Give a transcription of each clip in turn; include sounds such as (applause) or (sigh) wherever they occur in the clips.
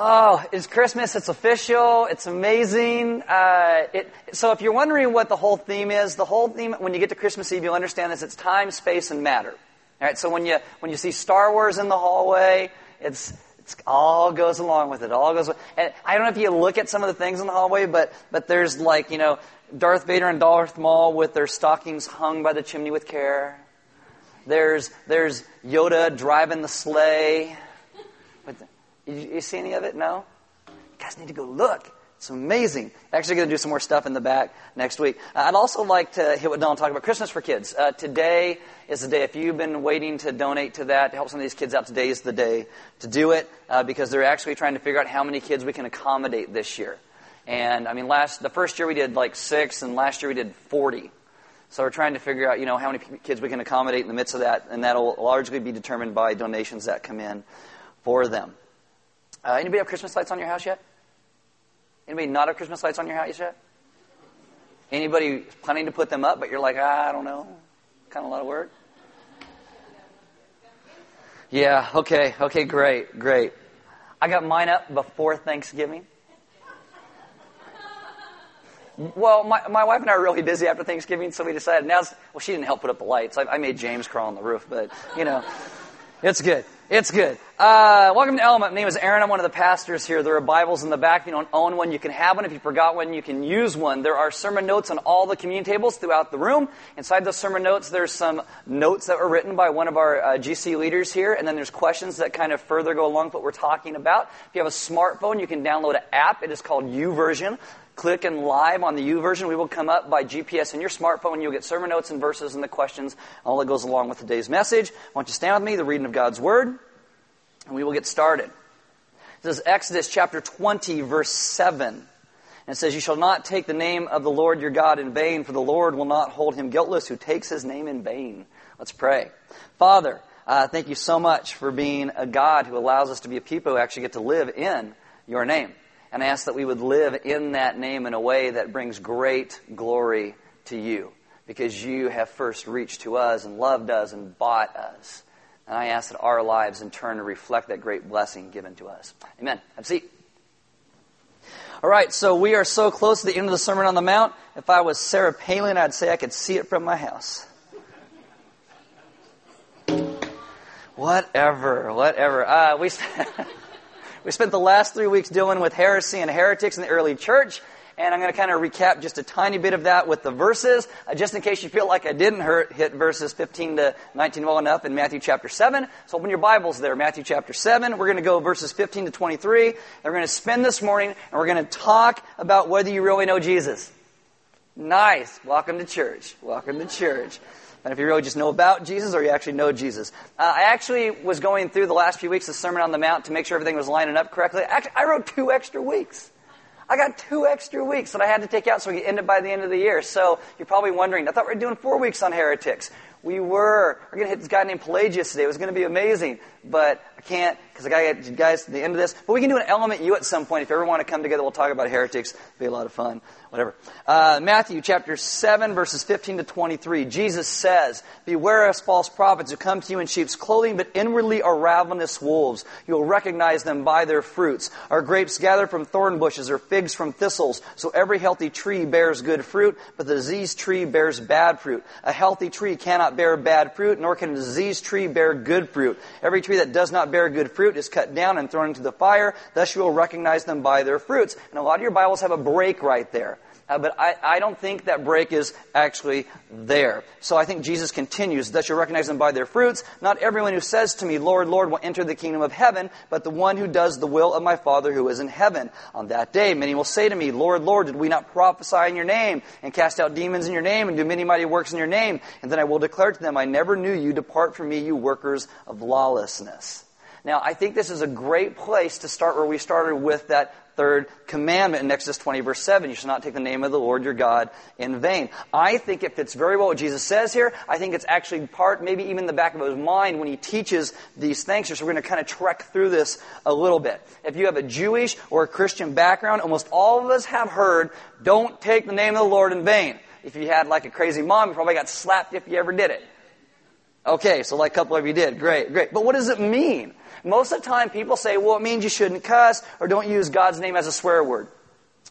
Oh, it's Christmas. It's official. It's amazing. Uh, it, so if you're wondering what the whole theme is, the whole theme, when you get to Christmas Eve, you'll understand this. It's time, space, and matter. All right. So when you, when you see Star Wars in the hallway, it's, it's all goes along with it. All goes. And I don't know if you look at some of the things in the hallway, but, but there's like, you know, Darth Vader and Darth Maul with their stockings hung by the chimney with care. There's, there's Yoda driving the sleigh. You, you see any of it? No? You guys need to go look. It's amazing. Actually, going to do some more stuff in the back next week. Uh, I'd also like to hit what Don talk about Christmas for kids. Uh, today is the day. If you've been waiting to donate to that, to help some of these kids out, today is the day to do it uh, because they're actually trying to figure out how many kids we can accommodate this year. And I mean, last the first year we did like six, and last year we did forty. So we're trying to figure out, you know, how many kids we can accommodate in the midst of that, and that'll largely be determined by donations that come in for them. Uh, anybody have Christmas lights on your house yet? Anybody not have Christmas lights on your house yet? Anybody planning to put them up, but you're like, ah, I don't know, kind of a lot of work. Yeah. Okay. Okay. Great. Great. I got mine up before Thanksgiving. Well, my, my wife and I are really busy after Thanksgiving, so we decided now. Well, she didn't help put up the lights. I, I made James crawl on the roof, but you know, it's good. It's good. Uh, welcome to Element. My name is Aaron. I'm one of the pastors here. There are Bibles in the back. If you don't own one, you can have one. If you forgot one, you can use one. There are sermon notes on all the communion tables throughout the room. Inside those sermon notes, there's some notes that were written by one of our uh, GC leaders here, and then there's questions that kind of further go along with what we're talking about. If you have a smartphone, you can download an app. It is called YouVersion click and live on the YouVersion. We will come up by GPS in your smartphone. You'll get sermon notes and verses and the questions, all that goes along with today's message. I want you stand with me, the reading of God's Word, and we will get started. This is Exodus chapter 20, verse 7. And it says, You shall not take the name of the Lord your God in vain, for the Lord will not hold him guiltless who takes his name in vain. Let's pray. Father, uh, thank you so much for being a God who allows us to be a people who actually get to live in your name. And I ask that we would live in that name in a way that brings great glory to you because you have first reached to us and loved us and bought us. And I ask that our lives in turn reflect that great blessing given to us. Amen. Have a seat. All right, so we are so close to the end of the Sermon on the Mount. If I was Sarah Palin, I'd say I could see it from my house. Whatever, whatever. Uh, we. (laughs) We spent the last three weeks dealing with heresy and heretics in the early church, and I'm going to kind of recap just a tiny bit of that with the verses, uh, just in case you feel like I didn't hurt, hit verses 15 to 19 well enough in Matthew chapter 7. So open your Bibles there, Matthew chapter 7. We're going to go verses 15 to 23. And we're going to spend this morning, and we're going to talk about whether you really know Jesus. Nice. Welcome to church. Welcome to church. And if you really just know about Jesus or you actually know Jesus. Uh, I actually was going through the last few weeks of Sermon on the Mount to make sure everything was lining up correctly. Actually, I wrote two extra weeks. I got two extra weeks that I had to take out so we could end it by the end of the year. So you're probably wondering, I thought we were doing four weeks on heretics. We were. We're going to hit this guy named Pelagius today. It was going to be amazing. But I can't because I got get guys to the end of this. But we can do an element you at some point. If you ever want to come together, we'll talk about heretics. It'll be a lot of fun whatever. Uh, Matthew chapter 7, verses 15 to 23. Jesus says, Beware of false prophets who come to you in sheep's clothing, but inwardly are ravenous wolves. You will recognize them by their fruits. Are grapes gathered from thorn bushes or figs from thistles? So every healthy tree bears good fruit, but the diseased tree bears bad fruit. A healthy tree cannot bear bad fruit, nor can a diseased tree bear good fruit. Every tree that does not bear good fruit is cut down and thrown into the fire. Thus you will recognize them by their fruits. And a lot of your Bibles have a break right there. Uh, but I, I don't think that break is actually there. So I think Jesus continues, that you recognize them by their fruits. Not everyone who says to me, Lord, Lord, will enter the kingdom of heaven, but the one who does the will of my Father who is in heaven. On that day, many will say to me, Lord, Lord, did we not prophesy in your name, and cast out demons in your name, and do many mighty works in your name? And then I will declare to them, I never knew you. Depart from me, you workers of lawlessness. Now, I think this is a great place to start where we started with that third commandment in Exodus 20, verse 7. You shall not take the name of the Lord your God in vain. I think it fits very well what Jesus says here. I think it's actually part, maybe even the back of his mind when he teaches these things. So we're going to kind of trek through this a little bit. If you have a Jewish or a Christian background, almost all of us have heard, don't take the name of the Lord in vain. If you had like a crazy mom, you probably got slapped if you ever did it. Okay, so like a couple of you did. Great, great. But what does it mean? Most of the time people say, well, it means you shouldn't cuss or don't use God's name as a swear word.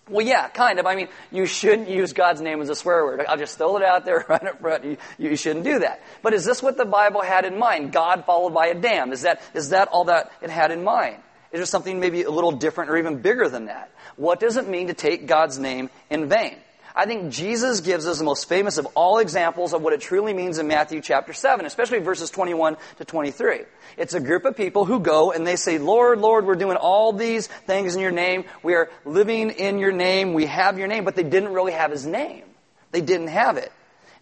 Well, yeah, kind of. I mean, you shouldn't use God's name as a swear word. I'll just throw it out there (laughs) right up front. You, you shouldn't do that. But is this what the Bible had in mind? God followed by a damn. Is that, is that all that it had in mind? Is there something maybe a little different or even bigger than that? What does it mean to take God's name in vain? I think Jesus gives us the most famous of all examples of what it truly means in Matthew chapter 7, especially verses 21 to 23. It's a group of people who go and they say, Lord, Lord, we're doing all these things in your name. We are living in your name. We have your name, but they didn't really have his name. They didn't have it.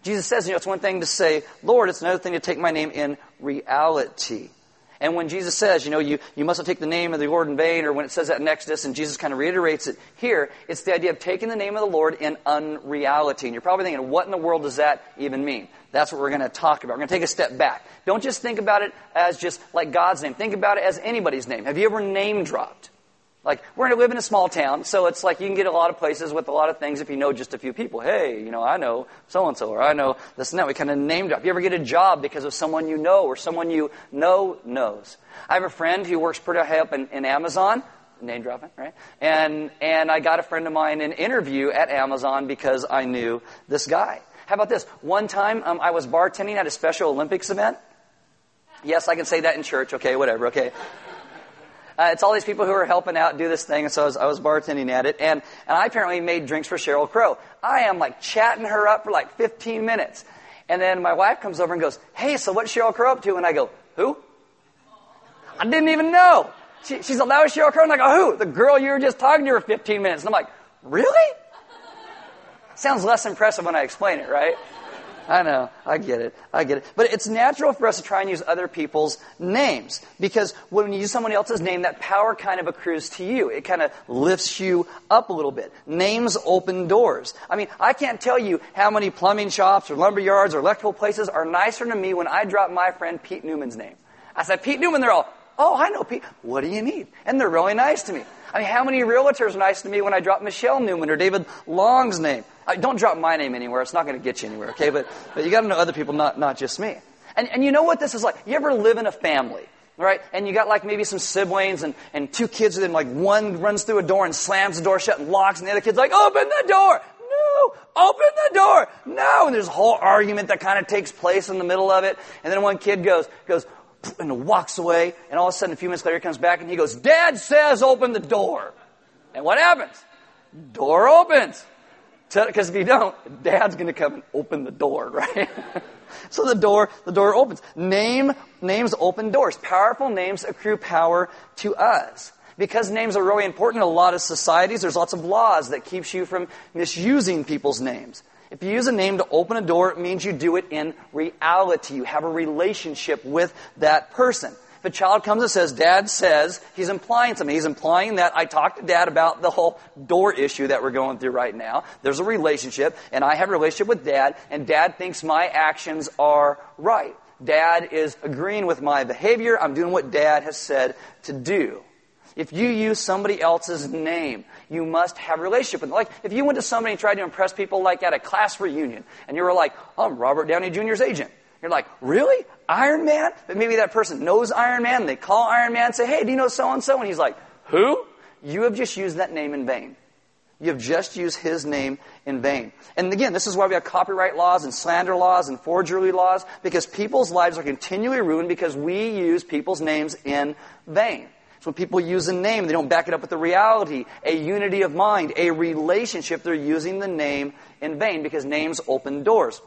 Jesus says, you know, it's one thing to say, Lord, it's another thing to take my name in reality. And when Jesus says, you know, you, you mustn't take the name of the Lord in vain, or when it says that in Exodus, and Jesus kind of reiterates it here, it's the idea of taking the name of the Lord in unreality. And you're probably thinking, what in the world does that even mean? That's what we're going to talk about. We're going to take a step back. Don't just think about it as just like God's name. Think about it as anybody's name. Have you ever name dropped? Like, we're going to live in a small town, so it's like you can get a lot of places with a lot of things if you know just a few people. Hey, you know, I know so and so, or I know this and that. We kind of name drop. You ever get a job because of someone you know or someone you know knows? I have a friend who works pretty high up in, in Amazon. Name dropping, right? And, and I got a friend of mine an interview at Amazon because I knew this guy. How about this? One time um, I was bartending at a Special Olympics event. Yes, I can say that in church. Okay, whatever. Okay. Uh, it's all these people who are helping out do this thing, and so I was, I was bartending at it, and, and I apparently made drinks for Sheryl Crow. I am like chatting her up for like 15 minutes. And then my wife comes over and goes, Hey, so what's Sheryl Crow up to? And I go, Who? I didn't even know. She, she's like, That was Sheryl Crow. And I go, Who? The girl you were just talking to for 15 minutes. And I'm like, Really? Sounds less impressive when I explain it, right? I know. I get it. I get it. But it's natural for us to try and use other people's names because when you use someone else's name, that power kind of accrues to you. It kind of lifts you up a little bit. Names open doors. I mean, I can't tell you how many plumbing shops or lumber yards or electrical places are nicer to me when I drop my friend Pete Newman's name. I said, Pete Newman, they're all, oh, I know Pete. What do you need? And they're really nice to me. I mean, how many realtors are nice to me when I drop Michelle Newman or David Long's name? I, don't drop my name anywhere. It's not going to get you anywhere, okay? But, but you got to know other people, not, not just me. And, and you know what this is like? You ever live in a family, right? And you got like maybe some siblings and, and two kids, and like one runs through a door and slams the door shut and locks, and the other kid's like, open the door! No! Open the door! No! And there's a whole argument that kind of takes place in the middle of it. And then one kid goes, goes, and walks away, and all of a sudden, a few minutes later, he comes back and he goes, Dad says open the door. And what happens? Door opens. Because if you don't, Dad's going to come and open the door, (laughs) right? so the door, the door opens. Name, names open doors. Powerful names accrue power to us. Because names are really important in a lot of societies, there's lots of laws that keeps you from misusing people's names. If you use a name to open a door, it means you do it in reality. You have a relationship with that person. If a child comes and says, Dad says, he's implying something. He's implying that I talked to Dad about the whole door issue that we're going through right now. There's a relationship, and I have a relationship with Dad, and Dad thinks my actions are right. Dad is agreeing with my behavior. I'm doing what Dad has said to do. If you use somebody else's name, you must have a relationship with them. Like, if you went to somebody and tried to impress people like at a class reunion, and you were like, I'm Robert Downey Jr.'s agent. You're like, really? Iron Man? But maybe that person knows Iron Man, they call Iron Man and say, hey, do you know so and so? And he's like, who? You have just used that name in vain. You have just used his name in vain. And again, this is why we have copyright laws and slander laws and forgery laws, because people's lives are continually ruined because we use people's names in vain. So when people use a name, they don't back it up with the reality, a unity of mind, a relationship. They're using the name in vain because names open doors.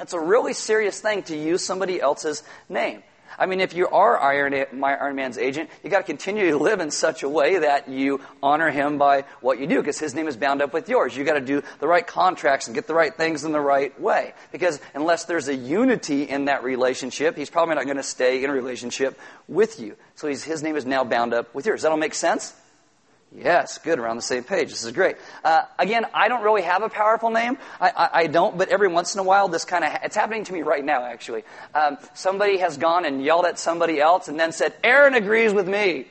It's a really serious thing to use somebody else's name. I mean, if you are Iron, my Iron Man's agent, you got to continue to live in such a way that you honor him by what you do, because his name is bound up with yours. You got to do the right contracts and get the right things in the right way, because unless there's a unity in that relationship, he's probably not going to stay in a relationship with you. So his name is now bound up with yours. That all make sense? Yes, good. On the same page. This is great. Uh, again, I don't really have a powerful name. I, I, I don't, but every once in a while, this kind of ha- it's happening to me right now. Actually, um, somebody has gone and yelled at somebody else, and then said, "Aaron agrees with me."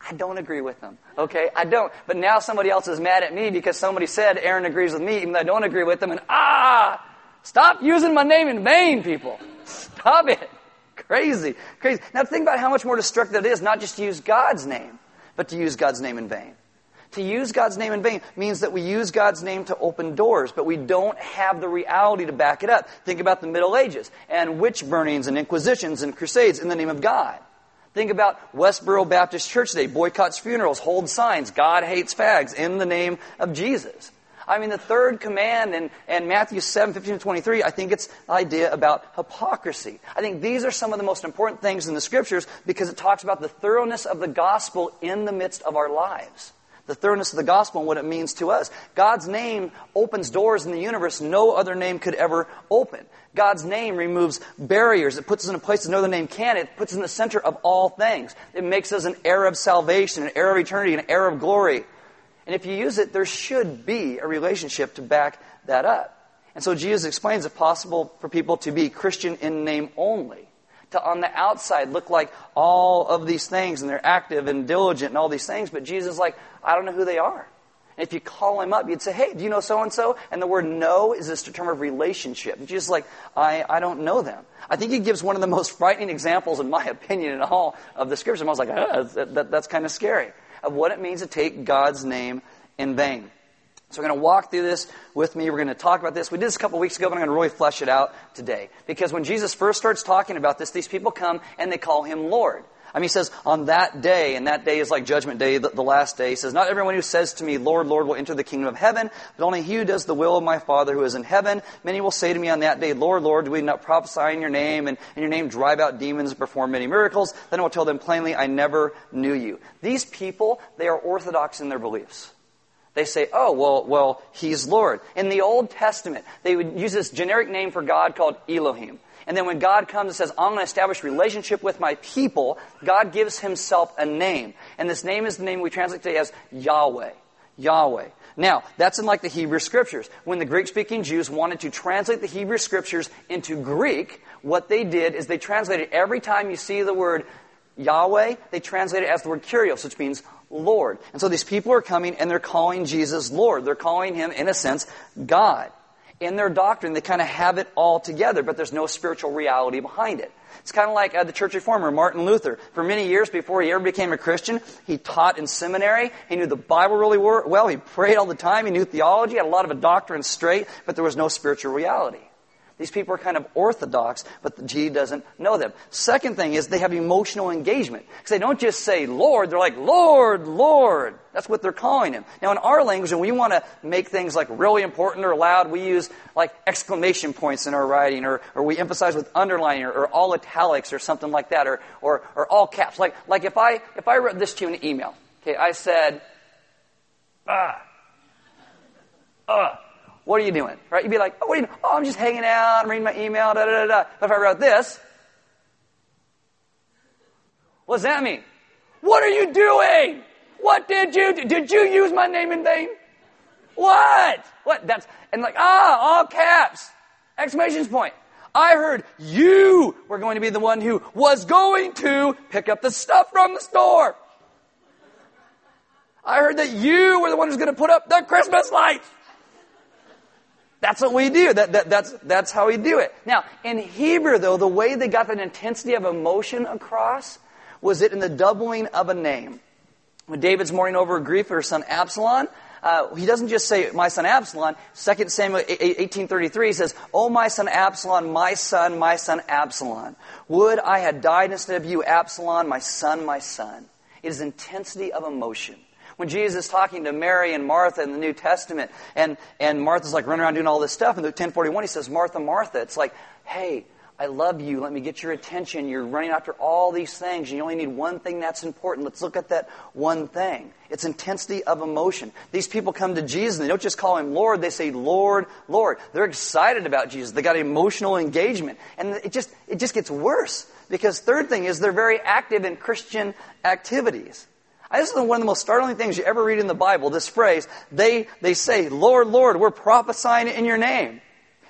I don't agree with them. Okay, I don't. But now somebody else is mad at me because somebody said Aaron agrees with me, even though I don't agree with them. And ah, stop using my name in vain, people. Stop it. (laughs) Crazy. Crazy. Now think about how much more destructive it is not just to use God's name, but to use God's name in vain. To use God's name in vain means that we use God's name to open doors, but we don't have the reality to back it up. Think about the Middle Ages and witch burnings and inquisitions and crusades in the name of God. Think about Westboro Baptist Church today, boycotts funerals, hold signs, God hates fags in the name of Jesus. I mean, the third command in, in Matthew 7, 15 to 23, I think it's the idea about hypocrisy. I think these are some of the most important things in the scriptures because it talks about the thoroughness of the gospel in the midst of our lives. The thoroughness of the gospel and what it means to us. God's name opens doors in the universe no other name could ever open. God's name removes barriers. It puts us in a place that no other name can. It puts us in the center of all things. It makes us an heir of salvation, an heir of eternity, an heir of glory. And if you use it, there should be a relationship to back that up. And so Jesus explains it's possible for people to be Christian in name only. To on the outside look like all of these things and they're active and diligent and all these things, but Jesus is like, I don't know who they are. And if you call him up, you'd say, Hey, do you know so and so? And the word know is this term of relationship. And Jesus like, I, I don't know them. I think he gives one of the most frightening examples, in my (laughs) opinion, in all of the scriptures. I was like, ah, that, that, that's kind of scary of what it means to take God's name in vain. So we're going to walk through this with me. We're going to talk about this. We did this a couple weeks ago, but I'm going to really flesh it out today. Because when Jesus first starts talking about this, these people come and they call him Lord. I mean, he says, on that day, and that day is like judgment day, the, the, last day, he says, Not everyone who says to me, Lord, Lord, will enter the kingdom of heaven, but only he who does the will of my Father who is in heaven. Many will say to me on that day, Lord, Lord, do we not prophesy in your name, and in your name drive out demons and perform many miracles? Then I will tell them plainly, I never knew you. These people, they are orthodox in their beliefs. They say, oh, well, well, he's Lord. In the Old Testament, they would use this generic name for God called Elohim. And then when God comes and says, I'm going to establish relationship with my people, God gives himself a name. And this name is the name we translate today as Yahweh. Yahweh. Now, that's in like the Hebrew scriptures. When the Greek speaking Jews wanted to translate the Hebrew scriptures into Greek, what they did is they translated every time you see the word Yahweh, they translate it as the word Kyrios, which means Lord. And so these people are coming and they're calling Jesus Lord. They're calling him, in a sense, God in their doctrine, they kind of have it all together, but there's no spiritual reality behind it. It's kind of like uh, the church reformer, Martin Luther. For many years before he ever became a Christian, he taught in seminary. He knew the Bible really well. He prayed all the time. He knew theology, had a lot of a doctrine straight, but there was no spiritual reality. These people are kind of orthodox, but the G doesn't know them. Second thing is they have emotional engagement. Because they don't just say Lord, they're like, Lord, Lord. That's what they're calling him. Now in our language, when we want to make things like really important or loud, we use like exclamation points in our writing, or, or we emphasize with underlining, or, or all italics, or something like that, or, or, or all caps. Like, like if I, if I wrote this to you in an email, okay, I said, ah, ah, what are you doing? Right? You'd be like, oh, what are you doing? Oh, I'm just hanging out. I'm reading my email. Da, da, da, da. But if I wrote this, what does that mean? What are you doing? What did you do? Did you use my name in vain? What? What? That's, and like, ah, all caps. Exclamation point. I heard you were going to be the one who was going to pick up the stuff from the store. I heard that you were the one who's going to put up the Christmas lights. That's what we do. That, that, that's, that's how we do it. Now, in Hebrew, though, the way they got that intensity of emotion across was it in the doubling of a name. When David's mourning over grief for his son Absalom, uh, he doesn't just say, my son Absalom. 2 Samuel 18.33 says, Oh, my son Absalom, my son, my son Absalom. Would I had died instead of you, Absalom, my son, my son. It is intensity of emotion when Jesus is talking to Mary and Martha in the New Testament, and, and Martha's like running around doing all this stuff, in Luke 1041, he says, Martha, Martha, it's like, hey, I love you. Let me get your attention. You're running after all these things. You only need one thing that's important. Let's look at that one thing. It's intensity of emotion. These people come to Jesus and they don't just call him Lord, they say, Lord, Lord. They're excited about Jesus. They got emotional engagement. And it just, it just gets worse. Because third thing is they're very active in Christian activities. This is one of the most startling things you ever read in the Bible, this phrase. They, they say, Lord, Lord, we're prophesying in your name.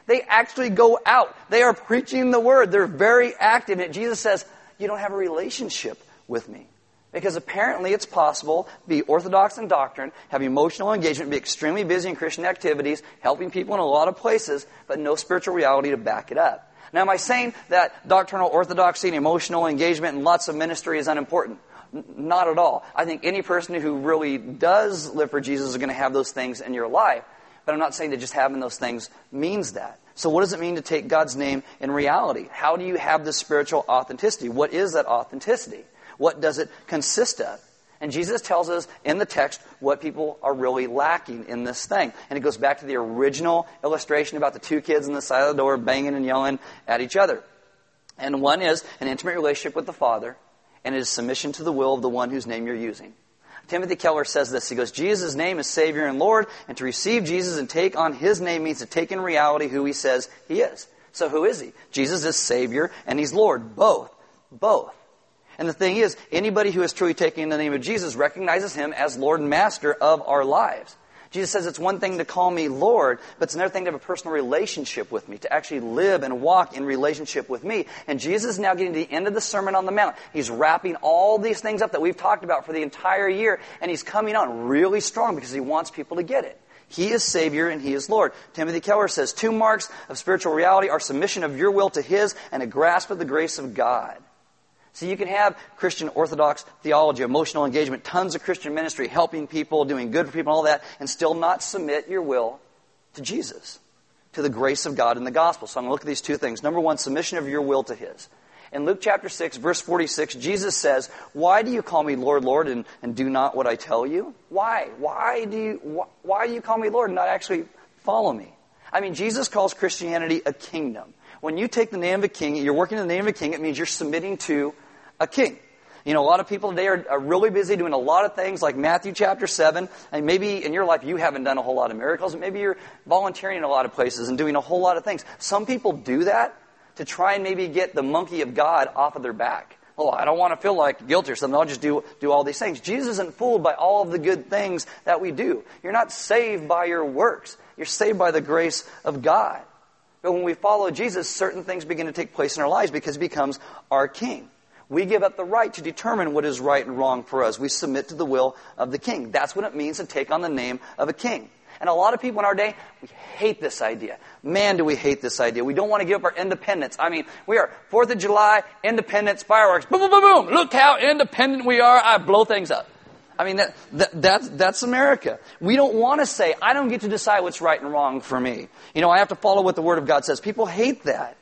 They actually go out. They are preaching the word. They're very active. And Jesus says, you don't have a relationship with me. Because apparently it's possible to be orthodox in doctrine, have emotional engagement, be extremely busy in Christian activities, helping people in a lot of places, but no spiritual reality to back it up. Now, am I saying that doctrinal orthodoxy and emotional engagement and lots of ministry is unimportant? Not at all. I think any person who really does live for Jesus is going to have those things in your life. But I'm not saying that just having those things means that. So, what does it mean to take God's name in reality? How do you have this spiritual authenticity? What is that authenticity? What does it consist of? And Jesus tells us in the text what people are really lacking in this thing. And it goes back to the original illustration about the two kids on the side of the door banging and yelling at each other. And one is an intimate relationship with the Father, and it is submission to the will of the one whose name you're using. Timothy Keller says this. He goes, Jesus' name is Savior and Lord, and to receive Jesus and take on His name means to take in reality who He says He is. So who is He? Jesus is Savior and He's Lord. Both. Both. And the thing is, anybody who is truly taking the name of Jesus recognizes him as Lord and Master of our lives. Jesus says it's one thing to call me Lord, but it's another thing to have a personal relationship with me, to actually live and walk in relationship with me. And Jesus is now getting to the end of the Sermon on the Mount. He's wrapping all these things up that we've talked about for the entire year, and he's coming on really strong because he wants people to get it. He is Savior and He is Lord. Timothy Keller says, two marks of spiritual reality are submission of your will to His and a grasp of the grace of God. So you can have Christian Orthodox theology, emotional engagement, tons of Christian ministry, helping people, doing good for people, and all that, and still not submit your will to Jesus, to the grace of God in the gospel. So I'm going to look at these two things. Number one, submission of your will to His. In Luke chapter 6, verse 46, Jesus says, Why do you call me Lord, Lord, and, and do not what I tell you? Why? Why do you, why, why do you call me Lord and not actually follow me? I mean, Jesus calls Christianity a kingdom. When you take the name of a king, you're working in the name of a king, it means you're submitting to a king. You know, a lot of people today are, are, really busy doing a lot of things like Matthew chapter 7. And maybe in your life you haven't done a whole lot of miracles. Maybe you're volunteering in a lot of places and doing a whole lot of things. Some people do that to try and maybe get the monkey of God off of their back. Oh, I don't want to feel like guilty or something. I'll just do, do all these things. Jesus isn't fooled by all of the good things that we do. You're not saved by your works. You're saved by the grace of God. But when we follow Jesus, certain things begin to take place in our lives because he becomes our king. We give up the right to determine what is right and wrong for us. We submit to the will of the king. That's what it means to take on the name of a king. And a lot of people in our day, we hate this idea. Man, do we hate this idea. We don't want to give up our independence. I mean, we are 4th of July, independence, fireworks, boom, boom, boom, boom. Look how independent we are. I blow things up. I mean, that, that, that's, that's America. We don't want to say, I don't get to decide what's right and wrong for me. You know, I have to follow what the Word of God says. People hate that.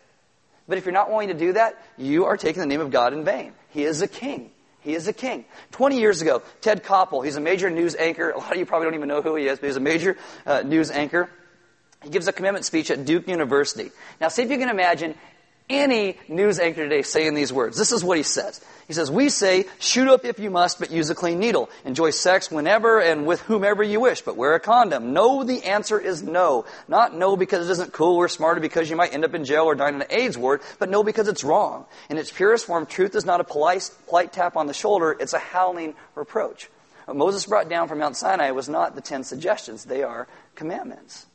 But if you're not willing to do that, you are taking the name of God in vain. He is a king. He is a king. 20 years ago, Ted Koppel, he's a major news anchor. A lot of you probably don't even know who he is, but he's a major uh, news anchor. He gives a commitment speech at Duke University. Now, see if you can imagine any news anchor today saying these words. This is what he says. He says, We say, shoot up if you must, but use a clean needle. Enjoy sex whenever and with whomever you wish, but wear a condom. No, the answer is no. Not no because it isn't cool or smart or because you might end up in jail or die in an AIDS ward, but no because it's wrong. In its purest form, truth is not a polite, polite tap on the shoulder, it's a howling reproach. What Moses brought down from Mount Sinai was not the ten suggestions, they are commandments.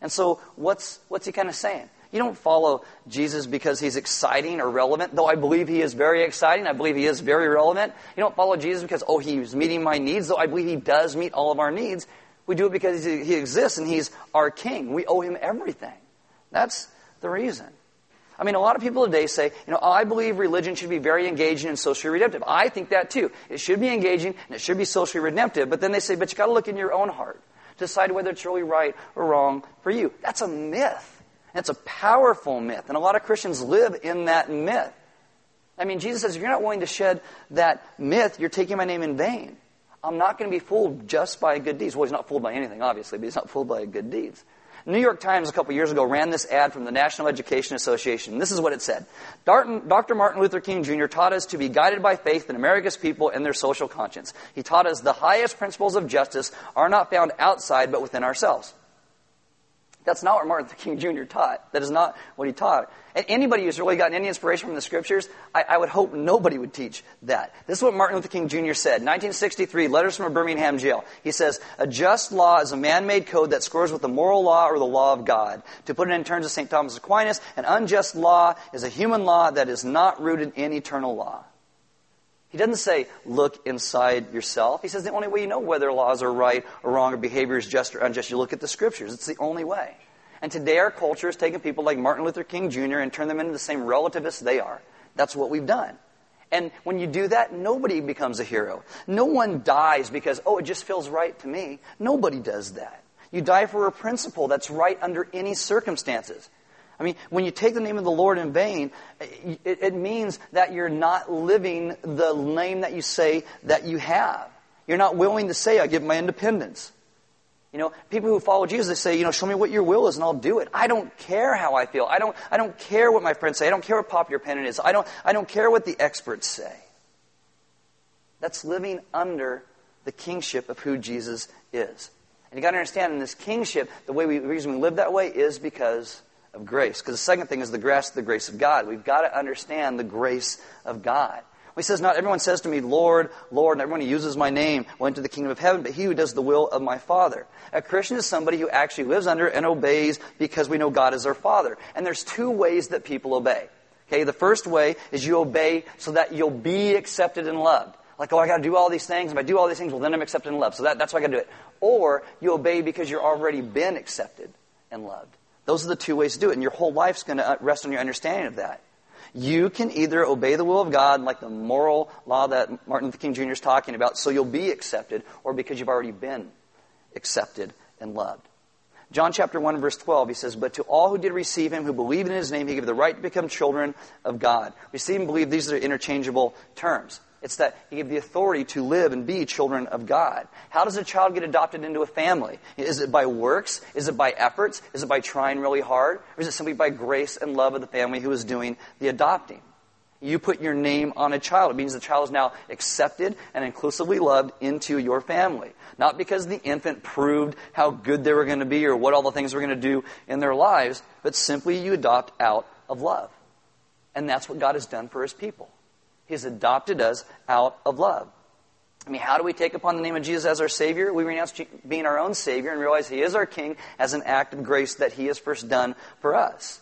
And so, what's, what's he kind of saying? You don't follow Jesus because he's exciting or relevant, though I believe he is very exciting. I believe he is very relevant. You don't follow Jesus because, oh, he's meeting my needs, though I believe he does meet all of our needs. We do it because he exists and he's our king. We owe him everything. That's the reason. I mean, a lot of people today say, you know, I believe religion should be very engaging and socially redemptive. I think that too. It should be engaging and it should be socially redemptive. But then they say, but you got to look in your own heart decide whether it's really right or wrong for you. That's a myth. It's a powerful myth. And a lot of Christians live in that myth. I mean, Jesus says, if you're not willing to shed that myth, you're taking my name in vain. I'm not going to be fooled just by good deeds. Well, he's not fooled by anything, obviously, but he's not fooled by good deeds. New York Times a couple years ago ran this ad from the National Education Association. This is what it said. Dr. Martin Luther King Jr. taught us to be guided by faith in America's people and their social conscience. He taught us the highest principles of justice are not found outside but within ourselves. That's not what Martin Luther King Jr. taught. That is not what he taught. And anybody who's really gotten any inspiration from the scriptures, I, I, would hope nobody would teach that. This is what Martin Luther King Jr. said. 1963, letters from a Birmingham jail. He says, a just law is a man-made code that scores with the moral law or the law of God. To put it in terms of St. Thomas Aquinas, an unjust law is a human law that is not rooted in eternal law. He doesn't say, look inside yourself. He says the only way you know whether laws are right or wrong or behavior is just or unjust, you look at the scriptures. It's the only way. And today our culture is taking people like Martin Luther King Jr. and turn them into the same relativists they are. That's what we've done. And when you do that, nobody becomes a hero. No one dies because, oh, it just feels right to me. Nobody does that. You die for a principle that's right under any circumstances. I mean, when you take the name of the Lord in vain, it, it, means that you're not living the name that you say that you have. You're not willing to say, I give my independence. You know, people who follow Jesus, they say, you know, show me what your will is and I'll do it. I don't care how I feel. I don't, I don't care what my friends say. I don't care what popular opinion is. I don't, I don't care what the experts say. That's living under the kingship of who Jesus is. And you got to understand, in this kingship, the way we, the reason we live that way is because of grace. Because the second thing is the grace, the grace of God. We've got to understand the grace of God. He says, Not everyone says to me, Lord, Lord, and everyone who uses my name will enter the kingdom of heaven, but he who does the will of my Father. A Christian is somebody who actually lives under and obeys because we know God is our Father. And there's two ways that people obey. Okay, the first way is you obey so that you'll be accepted and loved. Like, oh, I gotta do all these things. If I do all these things, well, then I'm accepted and loved. So that, that's why I gotta do it. Or you obey because you're already been accepted and loved. Those are the two ways to do it. And your whole life's gonna uh, rest on your understanding of that. You can either obey the will of God, like the moral law that Martin Luther King Jr. is talking about, so you'll be accepted, or because you've already been accepted and loved. John chapter 1 verse 12, he says, But to all who did receive him, who believed in his name, he gave the right to become children of God. Receive and believe, these are interchangeable terms. It's that he gave the authority to live and be children of God. How does a child get adopted into a family? Is it by works? Is it by efforts? Is it by trying really hard? Or is it simply by grace and love of the family who is doing the adopting? You put your name on a child. It means the child is now accepted and inclusively loved into your family. Not because the infant proved how good they were going to be or what all the things were going to do in their lives, but simply you adopt out of love. And that's what God has done for his people. He's adopted us out of love. I mean, how do we take upon the name of Jesus as our Savior? We renounce being our own Savior and realize He is our King as an act of grace that He has first done for us.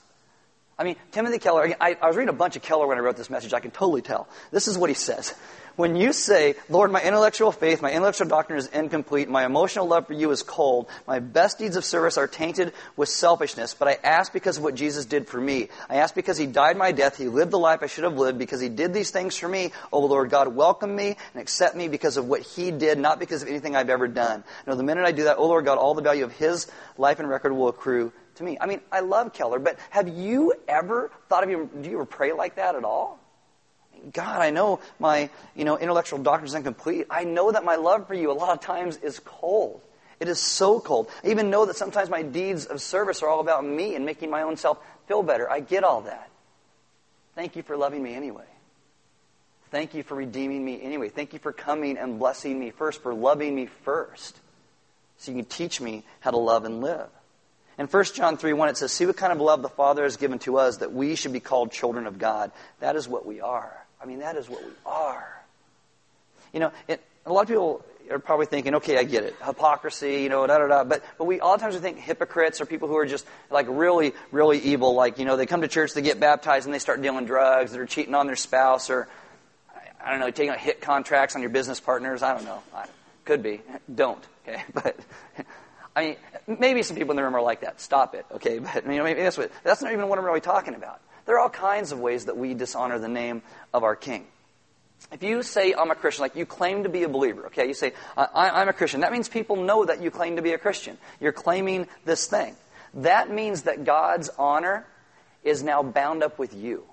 I mean, Timothy Keller, I, I was reading a bunch of Keller when I wrote this message. I can totally tell. This is what he says. When you say, Lord, my intellectual faith, my intellectual doctrine is incomplete, my emotional love for you is cold, my best deeds of service are tainted with selfishness, but I ask because of what Jesus did for me. I ask because he died my death, he lived the life I should have lived, because he did these things for me. Oh Lord God, welcome me and accept me because of what he did, not because of anything I've ever done. No, the minute I do that, oh Lord God, all the value of his life and record will accrue to me. I mean, I love Keller, but have you ever thought of you, do you ever pray like that at all? God, I know my, you know, intellectual doctrine is incomplete. I know that my love for you a lot of times is cold. It is so cold. I even know that sometimes my deeds of service are all about me and making my own self feel better. I get all that. Thank you for loving me anyway. Thank you for redeeming me anyway. Thank you for coming and blessing me first, for loving me first. So you can teach me how to love and live. In 1 John 3 1, it says, See what kind of love the Father has given to us that we should be called children of God. That is what we are. I mean, that is what we are. You know, it, a lot of people are probably thinking, okay, I get it. Hypocrisy, you know, da da da. But, but we, a lot of times we think hypocrites are people who are just like really, really evil. Like, you know, they come to church, they get baptized, and they start dealing drugs, they're cheating on their spouse, or, I don't know, taking hit contracts on your business partners. I don't know. I, could be. (laughs) Don't, okay? (laughs) But, I mean, maybe some people in the room are like that. Stop it, okay? (laughs) But, you know, maybe that's, what, that's not even what I'm really talking about. There are all kinds of ways that we dishonor the name of our King. If you say, I'm a Christian, like you claim to be a believer, okay, you say, I, am a Christian, that means people know that you claim to be a Christian. You're claiming this thing. That means that God's honor is now bound up with you.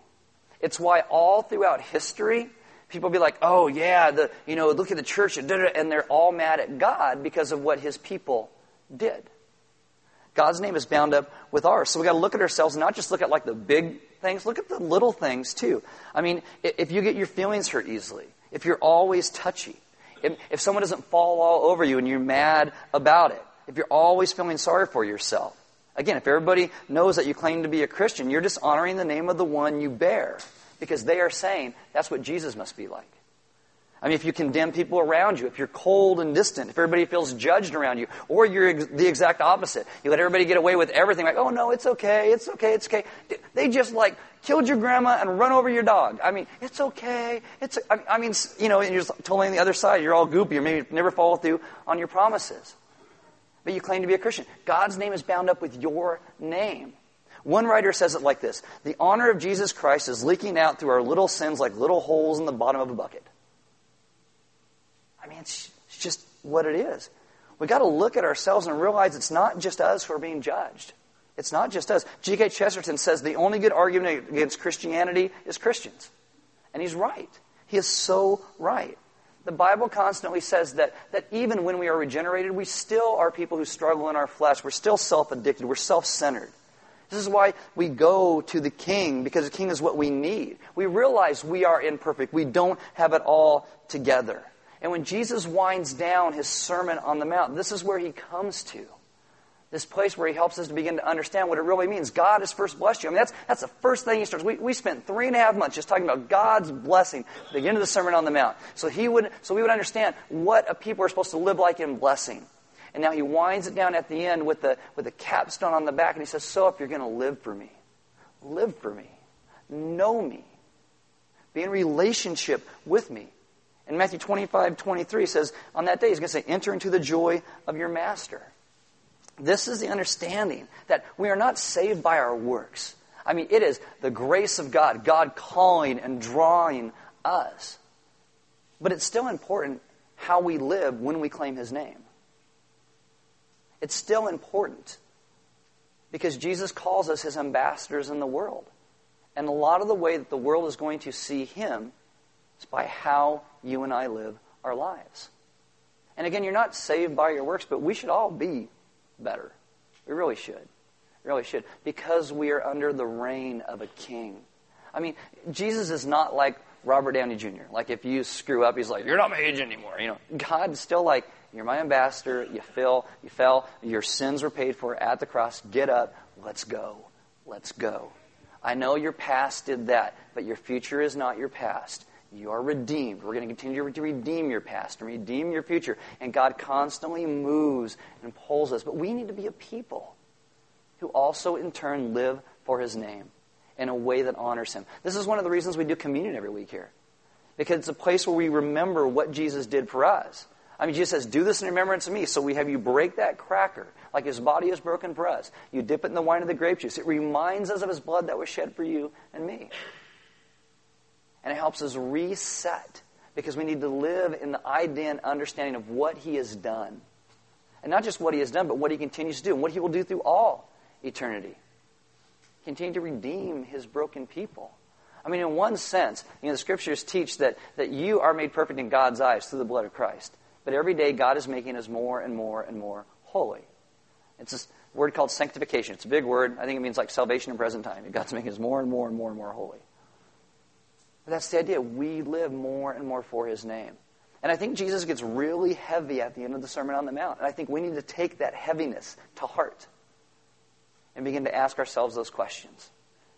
It's why all throughout history, people be like, oh yeah, the, you know, look at the church, and they're all mad at God because of what his people did. God's name is bound up with ours. So we got to look at ourselves and not just look at like the big things, look at the little things too. I mean, if you get your feelings hurt easily, if you're always touchy, if, if someone doesn't fall all over you and you're mad about it, if you're always feeling sorry for yourself, again, if everybody knows that you claim to be a Christian, you're dishonoring the name of the one you bear because they are saying that's what Jesus must be like. I mean, if you condemn people around you, if you're cold and distant, if everybody feels judged around you, or you're ex- the exact opposite. You let everybody get away with everything, like, oh no, it's okay, it's okay, it's okay. They just like killed your grandma and run over your dog. I mean, it's okay. It's, I mean, you know, and you're totally on the other side. You're all goopy. You maybe never follow through on your promises. but you claim to be a Christian. God's name is bound up with your name. One writer says it like this The honor of Jesus Christ is leaking out through our little sins like little holes in the bottom of a bucket. I mean, it's just what it is. We've got to look at ourselves and realize it's not just us who are being judged. It's not just us. G.K. Chesterton says the only good argument against Christianity is Christians. And he's right. He is so right. The Bible constantly says that, that even when we are regenerated, we still are people who struggle in our flesh. We're still self addicted. We're self centered. This is why we go to the King, because the King is what we need. We realize we are imperfect. We don't have it all together. And when Jesus winds down his Sermon on the Mount, this is where he comes to. This place where he helps us to begin to understand what it really means. God has first blessed you. I mean, that's, that's the first thing he starts. We, we spent three and a half months just talking about God's blessing at the beginning of the Sermon on the Mount. So, he would, so we would understand what a people are supposed to live like in blessing. And now he winds it down at the end with the, with the capstone on the back, and he says, So if you're going to live for me, live for me, know me, be in relationship with me. In Matthew 25, 23 says, On that day, he's going to say, Enter into the joy of your master. This is the understanding that we are not saved by our works. I mean, it is the grace of God, God calling and drawing us. But it's still important how we live when we claim His name. It's still important because Jesus calls us His ambassadors in the world. And a lot of the way that the world is going to see Him is by how you and I live our lives. And again, you're not saved by your works, but we should all be better. We really should. We really should. Because we are under the reign of a king. I mean, Jesus is not like Robert Downey Jr. Like if you screw up, he's like, You're not my agent anymore. You know, God's still like, You're my ambassador, you fell, you fell, your sins were paid for at the cross. Get up, let's go. Let's go. I know your past did that, but your future is not your past. You are redeemed. We're going to continue to redeem your past and redeem your future. And God constantly moves and pulls us. But we need to be a people who also, in turn, live for His name in a way that honors Him. This is one of the reasons we do communion every week here. Because it's a place where we remember what Jesus did for us. I mean, Jesus says, Do this in remembrance of me. So we have you break that cracker like His body is broken for us. You dip it in the wine of the grape juice. It reminds us of His blood that was shed for you and me and it helps us reset because we need to live in the idea and understanding of what He has done. And not just what He has done, but what He continues to do and what He will do through all eternity. Continue to redeem His broken people. I mean, in one sense, you know, the scriptures teach that, that you are made perfect in God's eyes through the blood of Christ. But every day, God is making us more and more and more holy. It's this word called sanctification. It's a big word. I think it means like salvation in present time. God's making us more and more and more and more holy. But that's the idea. We live more and more for his name. And I think Jesus gets really heavy at the end of the Sermon on the Mount. And I think we need to take that heaviness to heart and begin to ask ourselves those questions.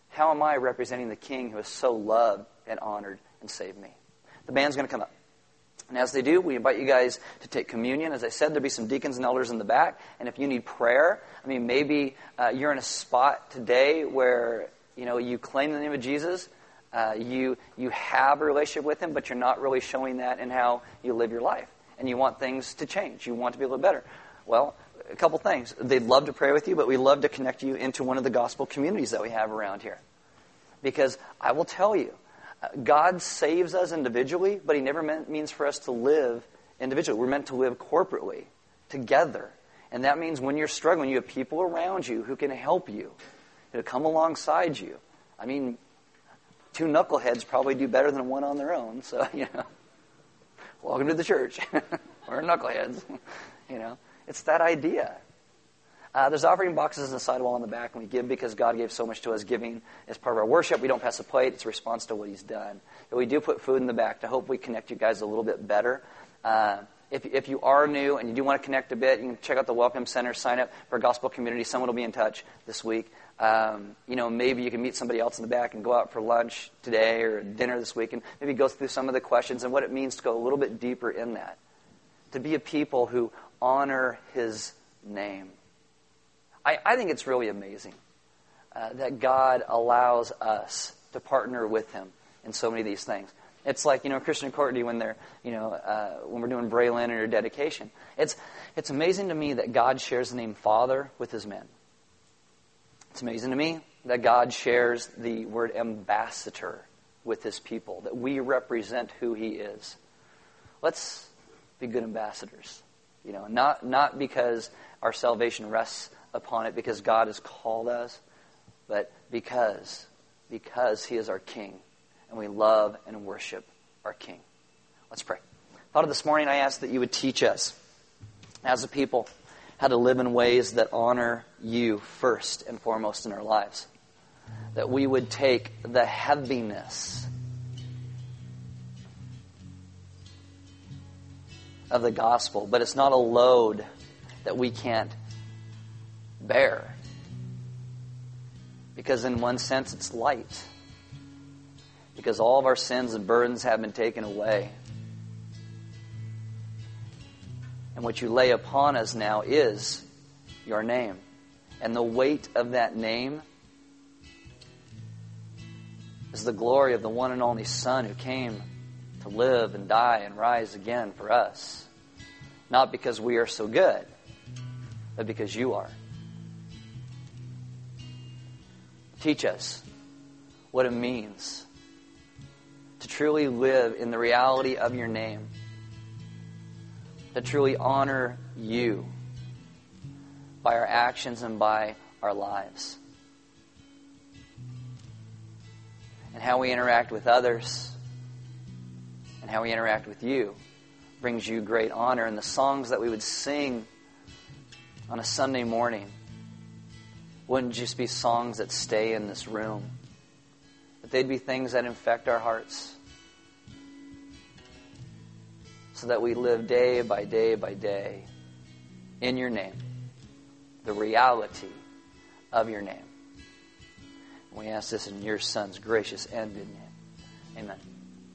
How am I representing the King who has so loved and honored and saved me? The band's going to come up. And as they do, we invite you guys to take communion. As I said, there'll be some deacons and elders in the back. And if you need prayer, I mean, maybe uh, you're in a spot today where, you know, you claim the name of Jesus, uh, you, you have a relationship with Him, but you're not really showing that in how you live your life. And you want things to change. You want to be a little better. Well, a couple things. They'd love to pray with you, but we love to connect you into one of the gospel communities that we have around here. Because I will tell you, God saves us individually, but He never meant, means for us to live individually. We're meant to live corporately, together. And that means when you're struggling, you have people around you who can help you, who come alongside you. I mean, two knuckleheads probably do better than one on their own. So, (laughs) you know, welcome to the church. (laughs) We're knuckleheads. (laughs) you know, it's that idea. Uh, there's offering boxes in the sidewall in the back, and we give because God gave so much to us. Giving is part of our worship. We don't pass a plate. It's a response to what He's done. But we do put food in the back to hope we connect you guys a little bit better. Uh, if, if you are new and you do want to connect a bit, you can check out the Welcome Center, sign up for gospel community. Someone will be in touch this week. Um, you know, maybe you can meet somebody else in the back and go out for lunch today or dinner this week and maybe go through some of the questions and what it means to go a little bit deeper in that. To be a people who honor His name. I, I think it's really amazing uh, that God allows us to partner with Him in so many of these things. It's like, you know, Christian and Courtney when they're, you know, uh, when we're doing Braylon or dedication. It's, it's amazing to me that God shares the name Father with his men. It's amazing to me that God shares the word ambassador with his people, that we represent who he is. Let's be good ambassadors. You know, not, not because our salvation rests upon it, because God has called us, but because, because he is our king, and we love and worship our king. Let's pray. Father, this morning I ask that you would teach us as a people how to live in ways that honor you first and foremost in our lives. That we would take the heaviness of the gospel, but it's not a load that we can't bear. Because, in one sense, it's light. Because all of our sins and burdens have been taken away. And what you lay upon us now is your name. And the weight of that name is the glory of the one and only Son who came to live and die and rise again for us. Not because we are so good, but because you are. Teach us what it means to truly live in the reality of your name, to truly honor you by our actions and by our lives. And how we interact with others and how we interact with you brings you great honor. And the songs that we would sing on a Sunday morning wouldn't just be songs that stay in this room, but they'd be things that infect our hearts so that we live day by day by day in your name, the reality of your name. We ask this in your Son's gracious and good name. Amen.